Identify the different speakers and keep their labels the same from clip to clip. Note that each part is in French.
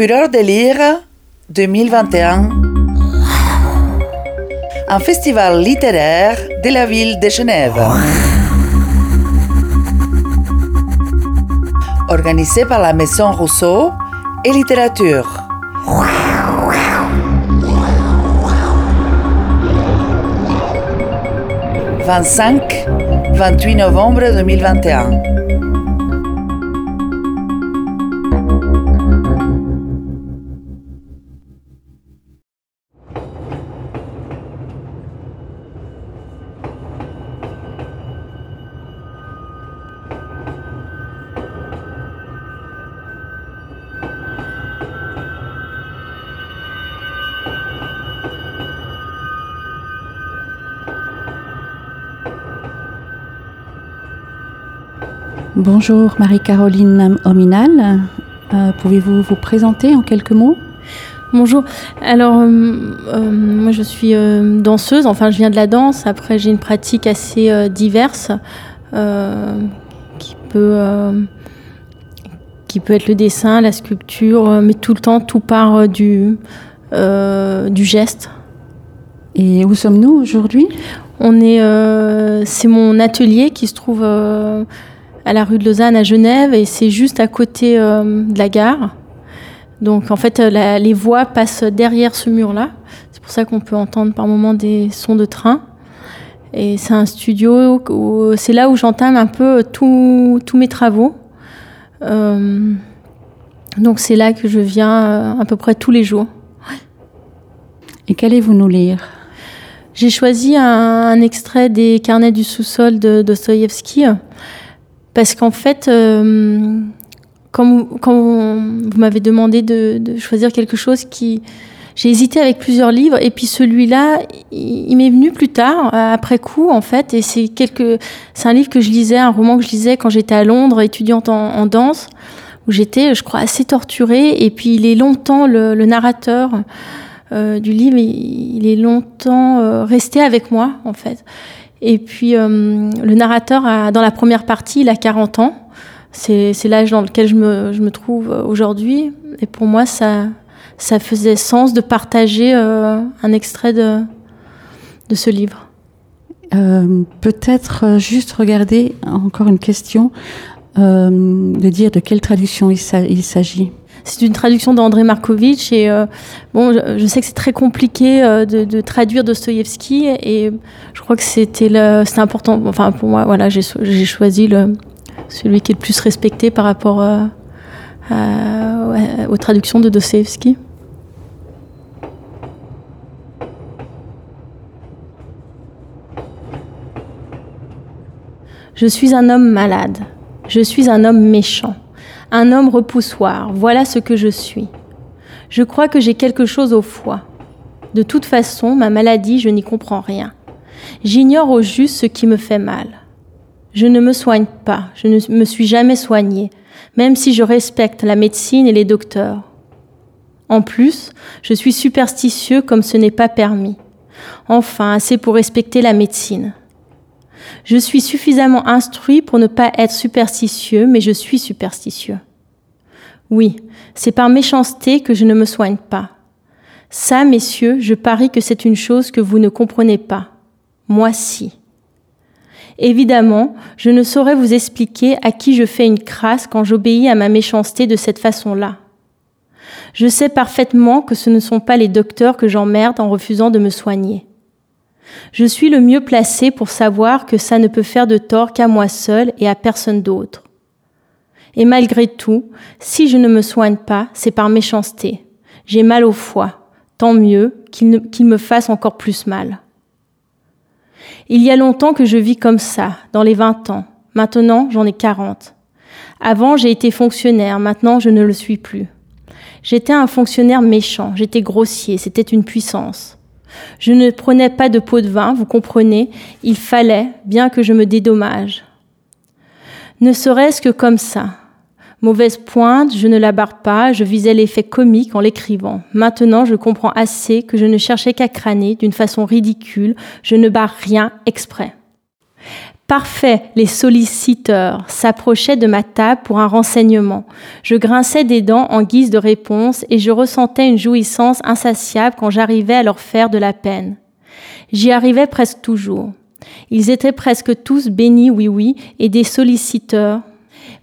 Speaker 1: Fureur de lire 2021. Un festival littéraire de la ville de Genève. Organisé par la Maison Rousseau et Littérature. 25-28 novembre 2021.
Speaker 2: Bonjour Marie-Caroline Ominal. Euh, pouvez-vous vous présenter en quelques mots?
Speaker 3: Bonjour. Alors, euh, euh, moi je suis danseuse, enfin je viens de la danse. Après, j'ai une pratique assez diverse qui, peut, qui peut être le dessin, la sculpture, mais tout le temps, tout part du, du geste.
Speaker 2: Et où sommes-nous aujourd'hui?
Speaker 3: On est, c'est mon atelier qui se trouve à la rue de Lausanne à Genève et c'est juste à côté euh, de la gare. Donc en fait, euh, les voix passent derrière ce mur-là. C'est pour ça qu'on peut entendre par moments des sons de train. Et c'est un studio, c'est là où j'entame un peu tous mes travaux. Euh, donc c'est là que je viens à peu près tous les jours.
Speaker 2: Et qu'allez-vous nous lire?
Speaker 3: J'ai choisi un, un, extrait des Carnets du sous-sol de Dostoïevski. Parce qu'en fait, euh, quand, vous, m'avez demandé de, choisir quelque chose qui... J'ai hésité avec plusieurs livres et puis celui-là, il, m'est venu plus tard, après coup en fait, et c'est un livre que je lisais, un roman que je lisais quand j'étais à Londres, étudiante en, danse, où j'étais, je crois, assez torturée. Et puis il est longtemps le, narrateur euh, du livre, il, est longtemps euh, resté avec moi en fait. Et puis, euh, le narrateur, dans la première partie, il a 40 ans. C'est l'âge dans lequel je me, trouve aujourd'hui. Et pour moi, ça, faisait sens de partager euh, un extrait de, ce livre.
Speaker 2: Euh, Peut-être juste regarder, encore une question, de dire de quelle traduction il s'agit.
Speaker 3: C'est une traduction d'André Markovitch et euh, bon, je, sais que c'est très compliqué euh, de, traduire Dostoïevski et je crois que c'était important. Pour moi, j'ai choisi celui qui est le plus respecté par rapport euh, aux traductions de Dostoïevski. Je suis un homme malade. Je suis un homme méchant. Un homme repoussoir, voilà ce que je suis. Je crois que j'ai quelque chose au foie. De toute façon, ma maladie, je n'y comprends rien. J'ignore au juste ce qui me fait mal. Je ne me soigne pas, je ne me suis jamais soignée, même si je respecte la médecine et les docteurs. En plus, je suis superstitieux comme ce n'est pas permis. Enfin, assez pour respecter la médecine. Je suis suffisamment instruit pour ne pas être superstitieux, mais je suis superstitieux. Oui, c'est par méchanceté que je ne me soigne pas. Ça, messieurs, je parie que c'est une chose que vous ne comprenez pas. Moi si. Évidemment, je ne saurais vous expliquer à qui je fais une crasse quand j'obéis à ma méchanceté de cette façon-là. Je sais parfaitement que ce ne sont pas les docteurs que j'emmerde en refusant de me soigner. Je suis le mieux placé pour savoir que ça ne peut faire de tort qu'à moi seul et à personne d'autre. Et malgré tout, si je ne me soigne pas, c'est par méchanceté. J'ai mal au foie. Tant mieux qu'il me fasse encore plus mal. Il y a longtemps que je vis comme ça, dans les 20 ans. Maintenant, j'en ai 40. Avant, j'ai été fonctionnaire, maintenant, je ne le suis plus. J'étais un fonctionnaire méchant, j'étais grossier, c'était une puissance. Je ne prenais pas de pot de vin, vous comprenez, il fallait bien que je me dédommage. Ne serait-ce que comme ça. Mauvaise pointe, je ne la barre pas, je visais l'effet comique en l'écrivant. Maintenant, je comprends assez que je ne cherchais qu'à crâner d'une façon ridicule, je ne barre rien exprès. Parfait, les solliciteurs s'approchaient de ma table pour un renseignement. Je grinçais des dents en guise de réponse et je ressentais une jouissance insatiable quand j'arrivais à leur faire de la peine. J'y arrivais presque toujours. Ils étaient presque tous bénis, oui, oui, et des solliciteurs.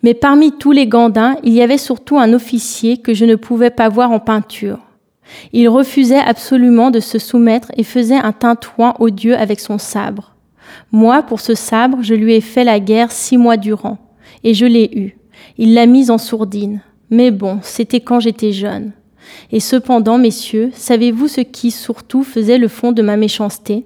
Speaker 3: Mais parmi tous les gandins, il y avait surtout un officier que je ne pouvais pas voir en peinture. Il refusait absolument de se soumettre et faisait un tintouin odieux avec son sabre. Moi, pour ce sabre, je lui ai fait la guerre six mois durant, et je l'ai eu. Il l'a mise en sourdine. Mais bon, c'était quand j'étais jeune. Et cependant, messieurs, savez-vous ce qui surtout faisait le fond de ma méchanceté?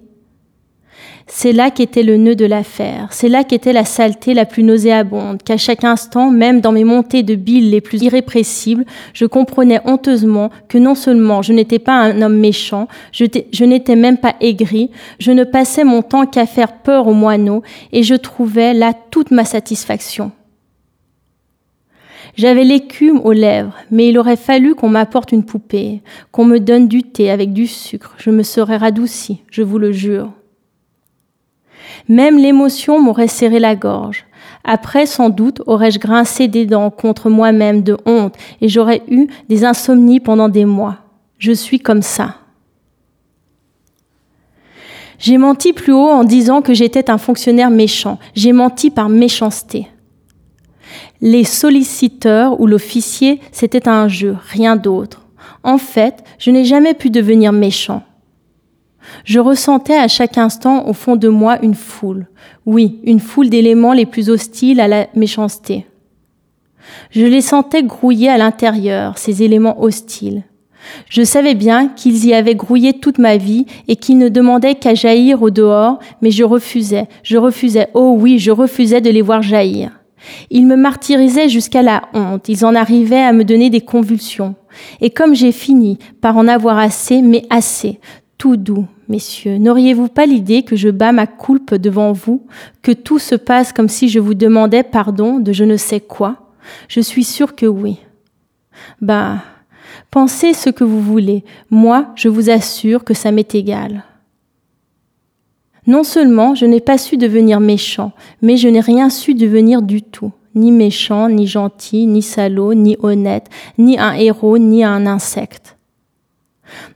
Speaker 3: C'est là qu'était le nœud de l'affaire, c'est là qu'était la saleté la plus nauséabonde, qu'à chaque instant, même dans mes montées de bile les plus irrépressibles, je comprenais honteusement que non seulement je n'étais pas un homme méchant, je, je n'étais même pas aigri, je ne passais mon temps qu'à faire peur aux moineaux, et je trouvais là toute ma satisfaction. J'avais l'écume aux lèvres, mais il aurait fallu qu'on m'apporte une poupée, qu'on me donne du thé avec du sucre, je me serais radouci, je vous le jure. Même l'émotion m'aurait serré la gorge. Après, sans doute, aurais-je grincé des dents contre moi-même de honte et j'aurais eu des insomnies pendant des mois. Je suis comme ça. J'ai menti plus haut en disant que j'étais un fonctionnaire méchant. J'ai menti par méchanceté. Les solliciteurs ou l'officier, c'était un jeu, rien d'autre. En fait, je n'ai jamais pu devenir méchant. Je ressentais à chaque instant au fond de moi une foule, oui, une foule d'éléments les plus hostiles à la méchanceté. Je les sentais grouiller à l'intérieur, ces éléments hostiles. Je savais bien qu'ils y avaient grouillé toute ma vie et qu'ils ne demandaient qu'à jaillir au dehors, mais je refusais, je refusais, oh oui, je refusais de les voir jaillir. Ils me martyrisaient jusqu'à la honte, ils en arrivaient à me donner des convulsions. Et comme j'ai fini par en avoir assez, mais assez, tout doux, messieurs, n'auriez-vous pas l'idée que je bats ma coulpe devant vous, que tout se passe comme si je vous demandais pardon de je ne sais quoi? Je suis sûre que oui. Bah, pensez ce que vous voulez, moi je vous assure que ça m'est égal. Non seulement je n'ai pas su devenir méchant, mais je n'ai rien su devenir du tout, ni méchant, ni gentil, ni salaud, ni honnête, ni un héros, ni un insecte.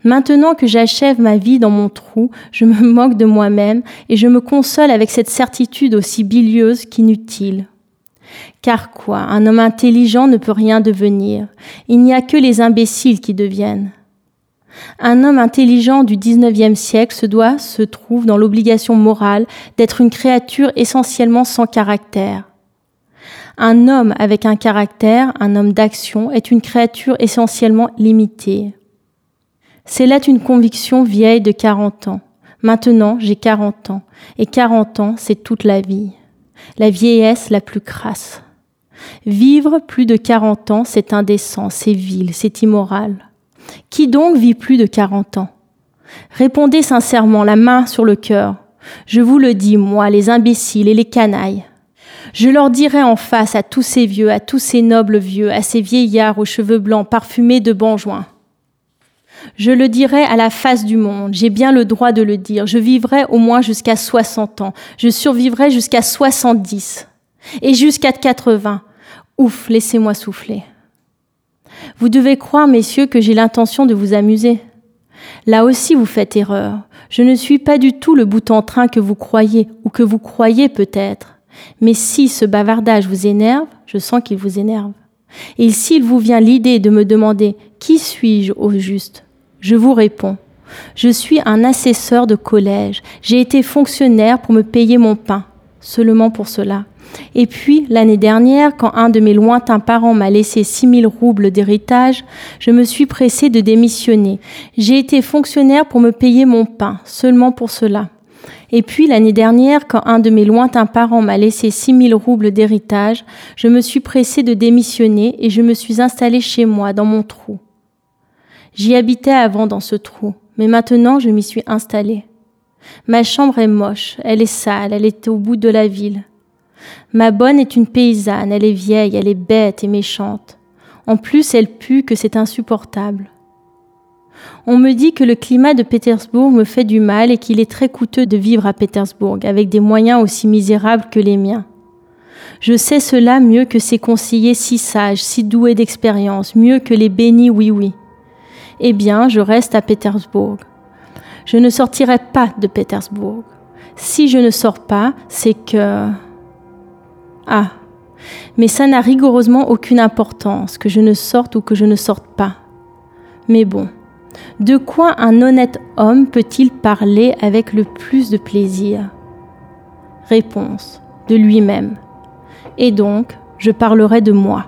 Speaker 3: Maintenant que j'achève ma vie dans mon trou, je me moque de moi-même et je me console avec cette certitude aussi bilieuse qu'inutile. Car quoi, un homme intelligent ne peut rien devenir. Il n'y a que les imbéciles qui deviennent. Un homme intelligent du XIXe siècle se doit, se trouve dans l'obligation morale d'être une créature essentiellement sans caractère. Un homme avec un caractère, un homme d'action, est une créature essentiellement limitée. C'est là une conviction vieille de 40 ans. Maintenant, j'ai 40 ans. Et 40 ans, c'est toute la vie. La vieillesse la plus crasse. Vivre plus de 40 ans, c'est indécent, c'est vil, c'est immoral. Qui donc vit plus de 40 ans? Répondez sincèrement, la main sur le cœur. Je vous le dis, moi, les imbéciles et les canailles. Je leur dirai en face à tous ces vieux, à tous ces nobles vieux, à ces vieillards aux cheveux blancs parfumés de banjoin. Je le dirai à la face du monde, j'ai bien le droit de le dire, je vivrai au moins jusqu'à 60 ans, je survivrai jusqu'à 70 et jusqu'à 80. Ouf, laissez-moi souffler. Vous devez croire, messieurs, que j'ai l'intention de vous amuser. Là aussi, vous faites erreur. Je ne suis pas du tout le bout en train que vous croyez, ou que vous croyez peut-être. Mais si ce bavardage vous énerve, je sens qu'il vous énerve. Et s'il vous vient l'idée de me demander qui suis-je au juste, je vous réponds. Je suis un assesseur de collège. J'ai été fonctionnaire pour me payer mon pain, seulement pour cela. Et puis, l'année dernière, quand un de mes lointains parents m'a laissé six mille roubles d'héritage, je me suis pressé de démissionner. J'ai été fonctionnaire pour me payer mon pain, seulement pour cela. Et puis, l'année dernière, quand un de mes lointains parents m'a laissé six mille roubles d'héritage, je me suis pressé de démissionner et je me suis installé chez moi, dans mon trou. J'y habitais avant dans ce trou, mais maintenant je m'y suis installée. Ma chambre est moche, elle est sale, elle est au bout de la ville. Ma bonne est une paysanne, elle est vieille, elle est bête et méchante. En plus, elle pue que c'est insupportable. On me dit que le climat de Pétersbourg me fait du mal et qu'il est très coûteux de vivre à Pétersbourg avec des moyens aussi misérables que les miens. Je sais cela mieux que ces conseillers si sages, si doués d'expérience, mieux que les bénis oui-oui. Eh bien, je reste à Pétersbourg. Je ne sortirai pas de Pétersbourg. Si je ne sors pas, c'est que... Ah, mais ça n'a rigoureusement aucune importance que je ne sorte ou que je ne sorte pas. Mais bon, de quoi un honnête homme peut-il parler avec le plus de plaisir? Réponse de lui-même. Et donc, je parlerai de moi.